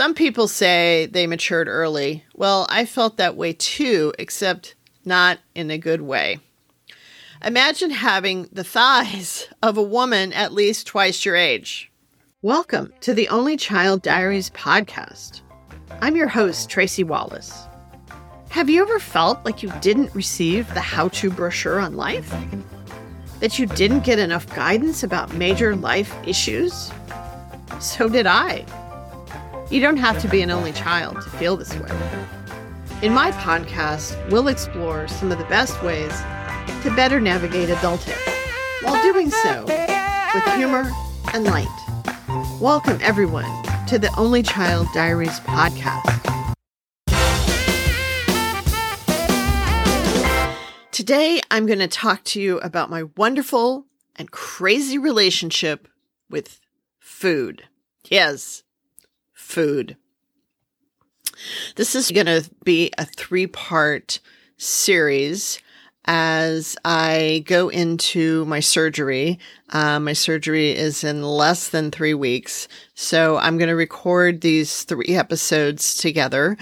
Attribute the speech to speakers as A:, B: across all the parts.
A: Some people say they matured early. Well, I felt that way too, except not in a good way. Imagine having the thighs of a woman at least twice your age. Welcome to the Only Child Diaries podcast. I'm your host, Tracy Wallace. Have you ever felt like you didn't receive the how to brochure on life? That you didn't get enough guidance about major life issues? So did I. You don't have to be an only child to feel this way. In my podcast, we'll explore some of the best ways to better navigate adulthood while doing so with humor and light. Welcome, everyone, to the Only Child Diaries podcast. Today, I'm going to talk to you about my wonderful and crazy relationship with food. Yes, food. This is going to be a three part series as I go into my surgery. Uh, my surgery is in less than three weeks. So I'm going to record these three episodes together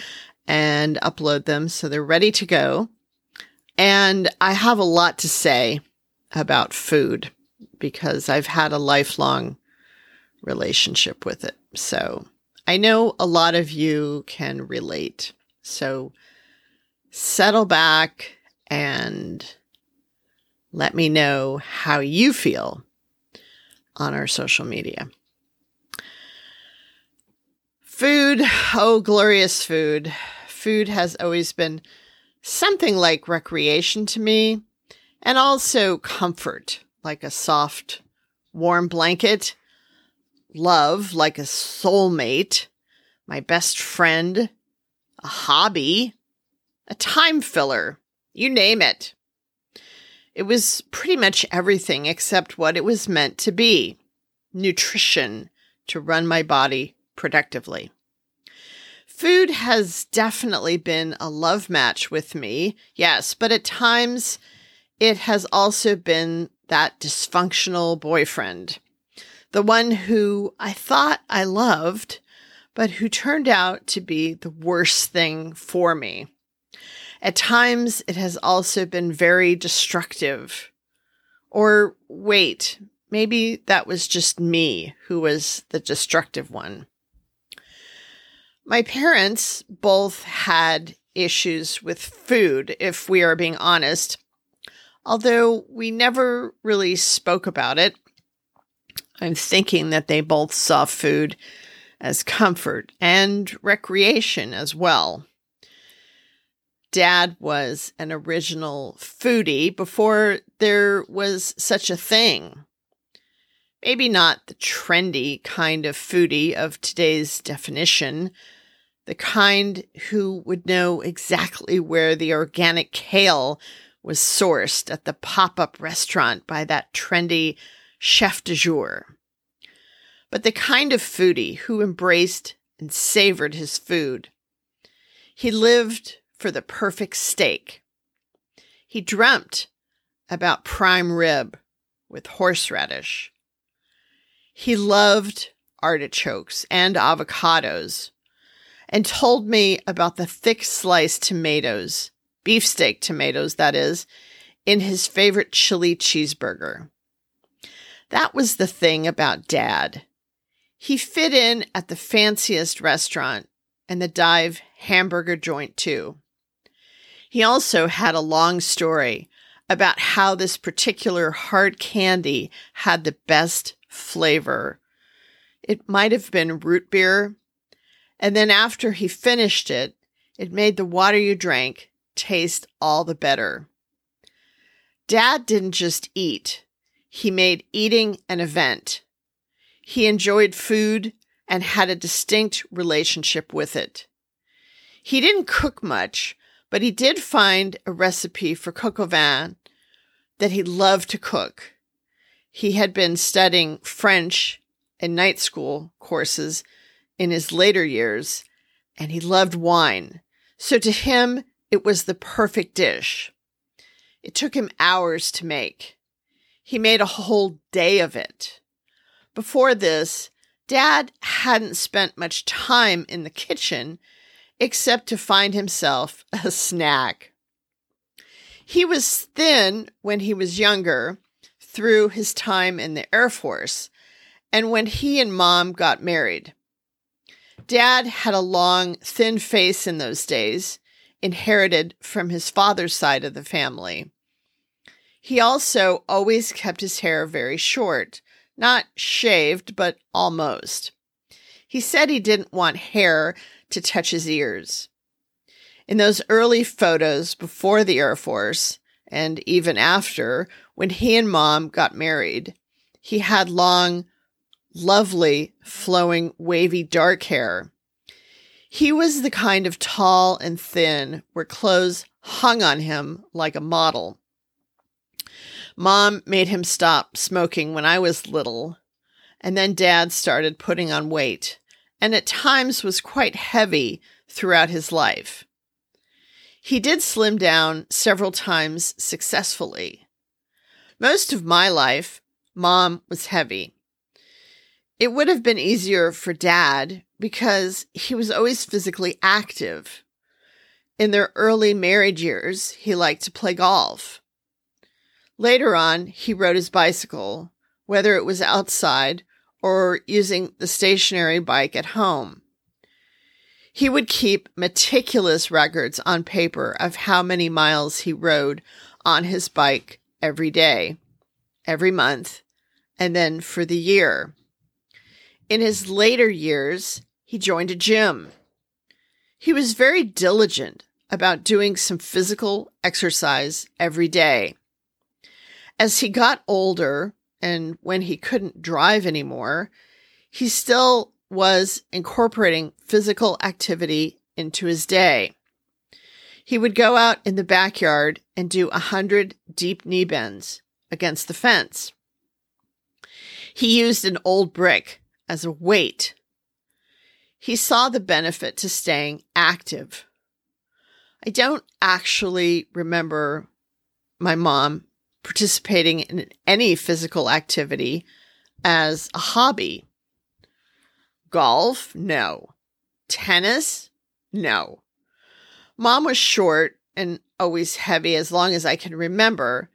A: and upload them so they're ready to go. And I have a lot to say about food because I've had a lifelong relationship with it. So I know a lot of you can relate. So settle back and let me know how you feel on our social media. Food, oh, glorious food. Food has always been something like recreation to me and also comfort, like a soft, warm blanket love like a soulmate, my best friend, a hobby, a time filler, you name it. It was pretty much everything except what it was meant to be nutrition to run my body productively. Food has definitely been a love match with me, yes, but at times it has also been that dysfunctional boyfriend the one who I thought I loved, but who turned out to be the worst thing for me. At times, it has also been very destructive. Or wait, maybe that was just me who was the destructive one. My parents both had issues with food, if we are being honest, although we never really spoke about it. I'm thinking that they both saw food as comfort and recreation as well. Dad was an original foodie before there was such a thing. Maybe not the trendy kind of foodie of today's definition, the kind who would know exactly where the organic kale was sourced at the pop up restaurant by that trendy chef de jour, but the kind of foodie who embraced and savored his food. He lived for the perfect steak. He dreamt about prime rib with horseradish. He loved artichokes and avocados and told me about the thick sliced tomatoes, beefsteak tomatoes, that is, in his favorite chili cheeseburger. That was the thing about dad. He fit in at the fanciest restaurant and the dive hamburger joint, too. He also had a long story about how this particular hard candy had the best flavor. It might have been root beer. And then after he finished it, it made the water you drank taste all the better. Dad didn't just eat, he made eating an event. He enjoyed food and had a distinct relationship with it. He didn't cook much, but he did find a recipe for coq au vin that he loved to cook. He had been studying French and night school courses in his later years, and he loved wine. So to him, it was the perfect dish. It took him hours to make. He made a whole day of it. Before this, Dad hadn't spent much time in the kitchen except to find himself a snack. He was thin when he was younger through his time in the Air Force and when he and mom got married. Dad had a long, thin face in those days, inherited from his father's side of the family. He also always kept his hair very short, not shaved, but almost. He said he didn't want hair to touch his ears. In those early photos before the Air Force, and even after, when he and mom got married, he had long, lovely, flowing, wavy dark hair. He was the kind of tall and thin where clothes hung on him like a model. Mom made him stop smoking when I was little, and then dad started putting on weight, and at times was quite heavy throughout his life. He did slim down several times successfully. Most of my life, mom was heavy. It would have been easier for dad because he was always physically active. In their early married years, he liked to play golf. Later on, he rode his bicycle, whether it was outside or using the stationary bike at home. He would keep meticulous records on paper of how many miles he rode on his bike every day, every month, and then for the year. In his later years, he joined a gym. He was very diligent about doing some physical exercise every day. As he got older and when he couldn't drive anymore, he still was incorporating physical activity into his day. He would go out in the backyard and do a hundred deep knee bends against the fence. He used an old brick as a weight. He saw the benefit to staying active. I don't actually remember my mom participating in any physical activity as a hobby. Golf? No. Tennis? No. Mom was short and always heavy as long as I can remember,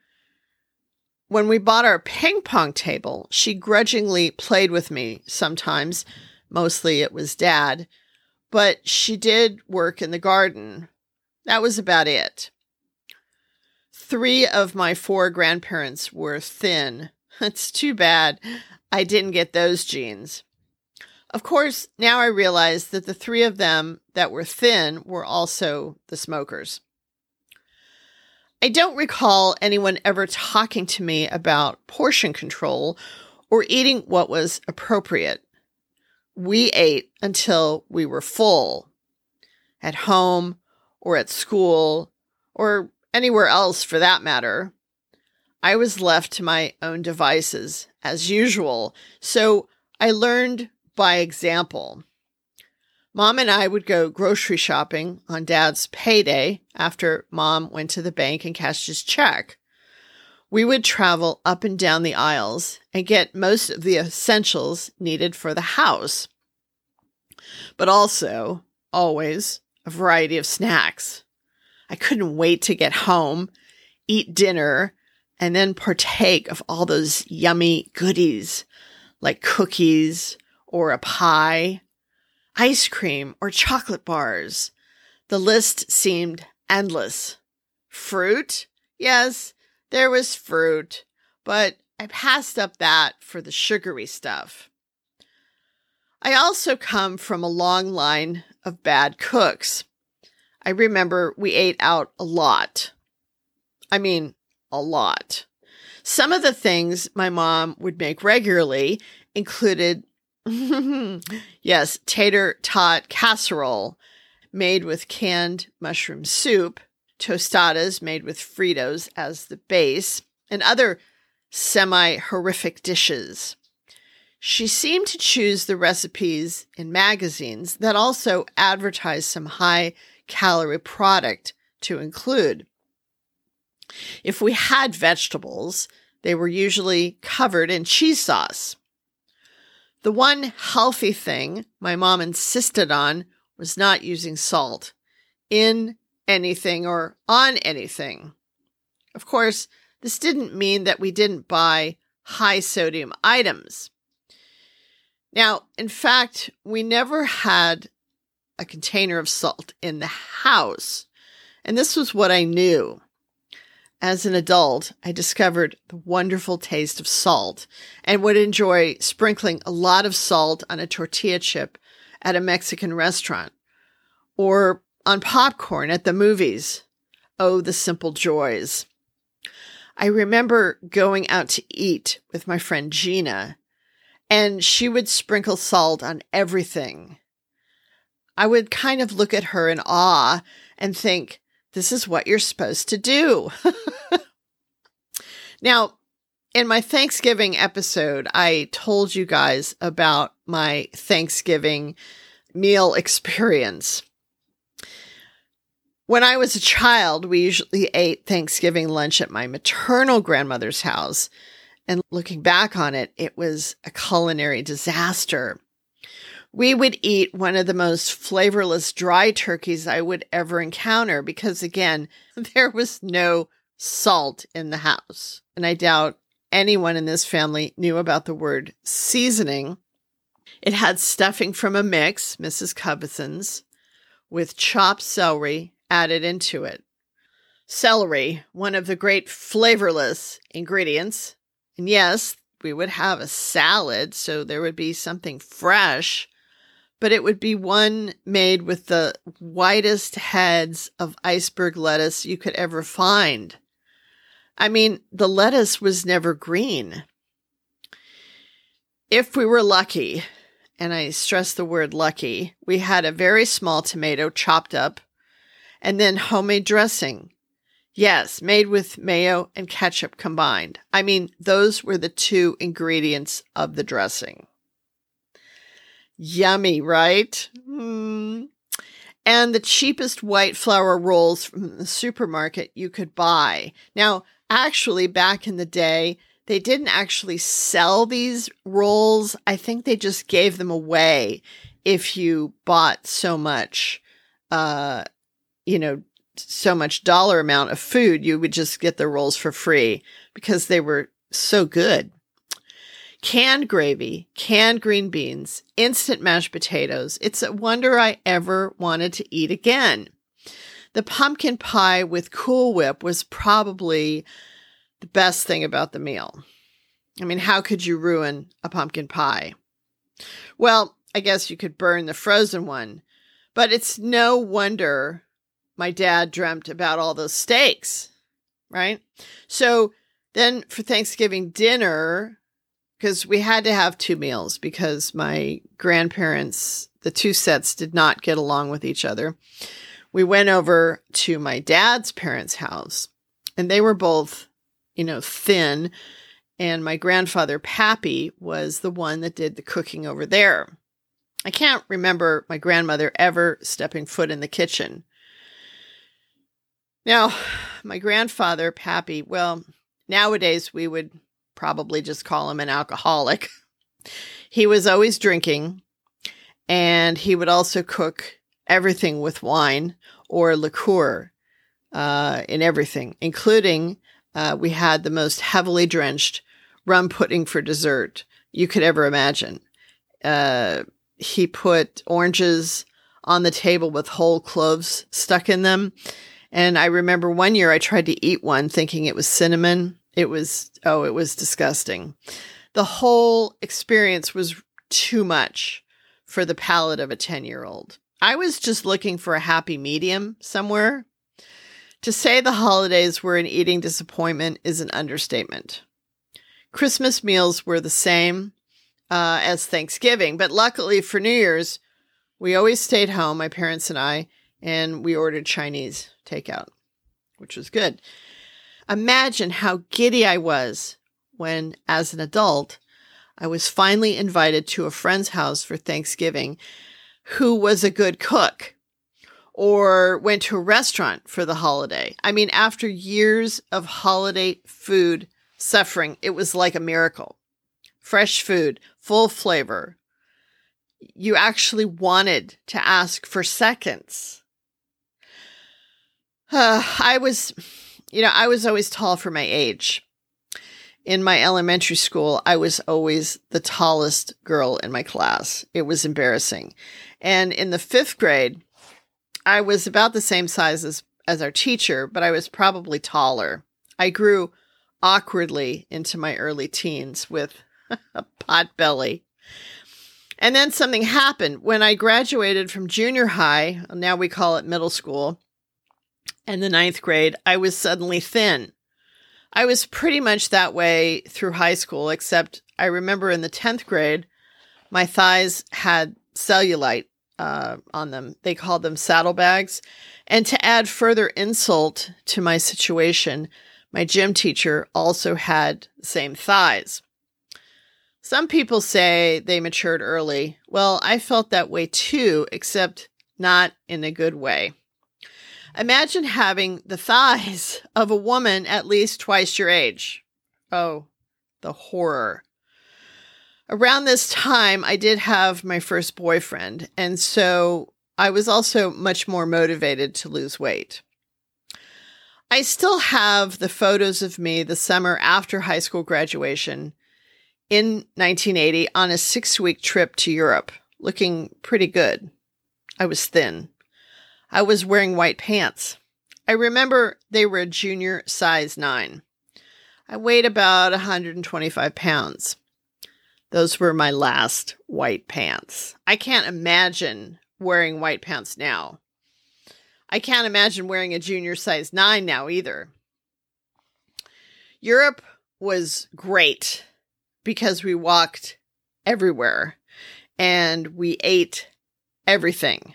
A: when we bought our ping pong table, she grudgingly played with me sometimes. Mostly it was dad, but she did work in the garden. That was about it. Three of my four grandparents were thin. It's too bad I didn't get those genes. Of course, now I realize that the three of them that were thin were also the smokers. I don't recall anyone ever talking to me about portion control or eating what was appropriate. We ate until we were full at home or at school or anywhere else for that matter. I was left to my own devices as usual, so I learned by example. Mom and I would go grocery shopping on dad's payday after mom went to the bank and cashed his check. We would travel up and down the aisles and get most of the essentials needed for the house, but also, always, a variety of snacks. I couldn't wait to get home, eat dinner, and then partake of all those yummy goodies like cookies or a pie ice cream, or chocolate bars. The list seemed endless. Fruit? Yes, there was fruit, but I passed up that for the sugary stuff. I also come from a long line of bad cooks. I remember we ate out a lot. I mean, a lot. Some of the things my mom would make regularly included yes, tater tot casserole made with canned mushroom soup, tostadas made with Fritos as the base, and other semi horrific dishes. She seemed to choose the recipes in magazines that also advertised some high calorie product to include. If we had vegetables, they were usually covered in cheese sauce. The one healthy thing my mom insisted on was not using salt in anything or on anything. Of course, this didn't mean that we didn't buy high sodium items. Now, in fact, we never had a container of salt in the house. And this was what I knew. As an adult, I discovered the wonderful taste of salt and would enjoy sprinkling a lot of salt on a tortilla chip at a Mexican restaurant or on popcorn at the movies. Oh, the simple joys. I remember going out to eat with my friend Gina, and she would sprinkle salt on everything. I would kind of look at her in awe and think, this is what you're supposed to do. now, in my Thanksgiving episode, I told you guys about my Thanksgiving meal experience. When I was a child, we usually ate Thanksgiving lunch at my maternal grandmother's house. And looking back on it, it was a culinary disaster we would eat one of the most flavorless dry turkeys I would ever encounter because, again, there was no salt in the house. And I doubt anyone in this family knew about the word seasoning. It had stuffing from a mix, Mrs. Cubbison's, with chopped celery added into it. Celery, one of the great flavorless ingredients. And yes, we would have a salad, so there would be something fresh but it would be one made with the whitest heads of iceberg lettuce you could ever find. I mean, the lettuce was never green. If we were lucky, and I stress the word lucky, we had a very small tomato chopped up and then homemade dressing. Yes, made with mayo and ketchup combined. I mean, those were the two ingredients of the dressing. Yummy, right? Mm. And the cheapest white flour rolls from the supermarket you could buy. Now, actually, back in the day, they didn't actually sell these rolls. I think they just gave them away if you bought so much, uh, you know, so much dollar amount of food, you would just get the rolls for free because they were so good canned gravy, canned green beans, instant mashed potatoes. It's a wonder I ever wanted to eat again. The pumpkin pie with Cool Whip was probably the best thing about the meal. I mean, how could you ruin a pumpkin pie? Well, I guess you could burn the frozen one, but it's no wonder my dad dreamt about all those steaks, right? So then for Thanksgiving dinner, because we had to have two meals because my grandparents, the two sets, did not get along with each other. We went over to my dad's parents' house, and they were both, you know, thin. And my grandfather, Pappy, was the one that did the cooking over there. I can't remember my grandmother ever stepping foot in the kitchen. Now, my grandfather, Pappy, well, nowadays we would probably just call him an alcoholic. He was always drinking, and he would also cook everything with wine or liqueur uh, in everything, including uh, we had the most heavily drenched rum pudding for dessert you could ever imagine. Uh, he put oranges on the table with whole cloves stuck in them. And I remember one year I tried to eat one thinking it was cinnamon. It was, oh, it was disgusting. The whole experience was too much for the palate of a 10 year old. I was just looking for a happy medium somewhere. To say the holidays were an eating disappointment is an understatement. Christmas meals were the same uh, as Thanksgiving, but luckily for New Year's, we always stayed home, my parents and I, and we ordered Chinese takeout, which was good. Imagine how giddy I was when, as an adult, I was finally invited to a friend's house for Thanksgiving who was a good cook or went to a restaurant for the holiday. I mean, after years of holiday food suffering, it was like a miracle. Fresh food, full flavor. You actually wanted to ask for seconds. Uh, I was, you know, I was always tall for my age. In my elementary school, I was always the tallest girl in my class. It was embarrassing. And in the fifth grade, I was about the same size as, as our teacher, but I was probably taller. I grew awkwardly into my early teens with a pot belly. And then something happened when I graduated from junior high, now we call it middle school, and the ninth grade, I was suddenly thin. I was pretty much that way through high school, except I remember in the 10th grade, my thighs had cellulite uh, on them. They called them saddlebags. And to add further insult to my situation, my gym teacher also had same thighs. Some people say they matured early. Well, I felt that way too, except not in a good way. Imagine having the thighs of a woman at least twice your age. Oh, the horror. Around this time, I did have my first boyfriend, and so I was also much more motivated to lose weight. I still have the photos of me the summer after high school graduation in 1980 on a six week trip to Europe, looking pretty good. I was thin. I was wearing white pants. I remember they were a junior size nine. I weighed about 125 pounds. Those were my last white pants. I can't imagine wearing white pants now. I can't imagine wearing a junior size nine now either. Europe was great because we walked everywhere and we ate everything.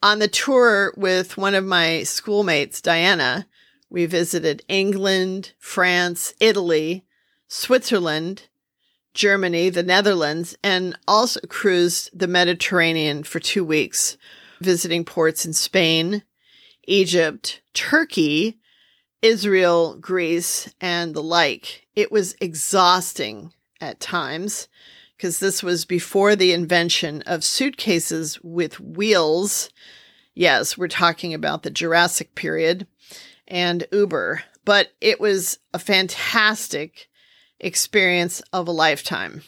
A: On the tour with one of my schoolmates, Diana, we visited England, France, Italy, Switzerland, Germany, the Netherlands, and also cruised the Mediterranean for two weeks, visiting ports in Spain, Egypt, Turkey, Israel, Greece, and the like. It was exhausting at times because this was before the invention of suitcases with wheels. Yes, we're talking about the Jurassic period and Uber, but it was a fantastic experience of a lifetime.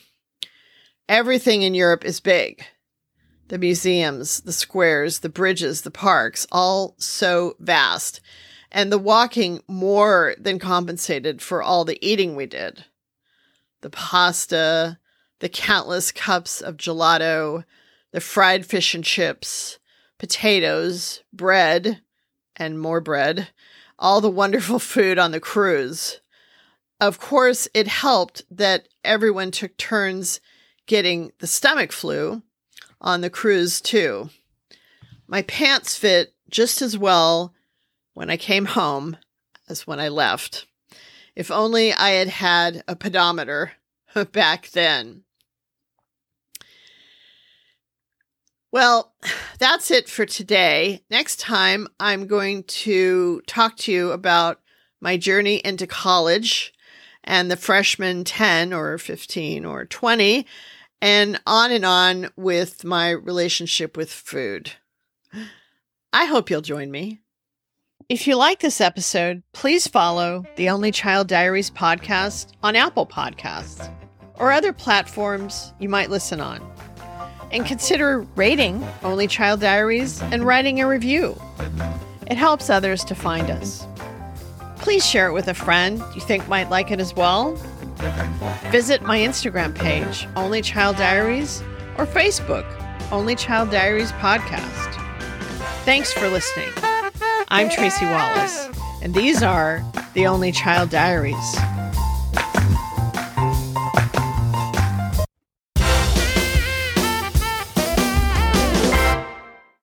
A: Everything in Europe is big the museums, the squares, the bridges, the parks, all so vast. And the walking more than compensated for all the eating we did. The pasta, the countless cups of gelato, the fried fish and chips, potatoes, bread, and more bread, all the wonderful food on the cruise. Of course, it helped that everyone took turns getting the stomach flu on the cruise, too. My pants fit just as well when I came home as when I left. If only I had had a pedometer back then. Well, that's it for today. Next time, I'm going to talk to you about my journey into college and the freshman 10 or 15 or 20, and on and on with my relationship with food. I hope you'll join me. If you like this episode, please follow the Only Child Diaries podcast on Apple Podcasts or other platforms you might listen on and consider rating Only Child Diaries and writing a review. It helps others to find us. Please share it with a friend you think might like it as well. Visit my Instagram page, Only Child Diaries, or Facebook, Only Child Diaries Podcast. Thanks for listening. I'm Tracy Wallace, and these are the Only Child Diaries.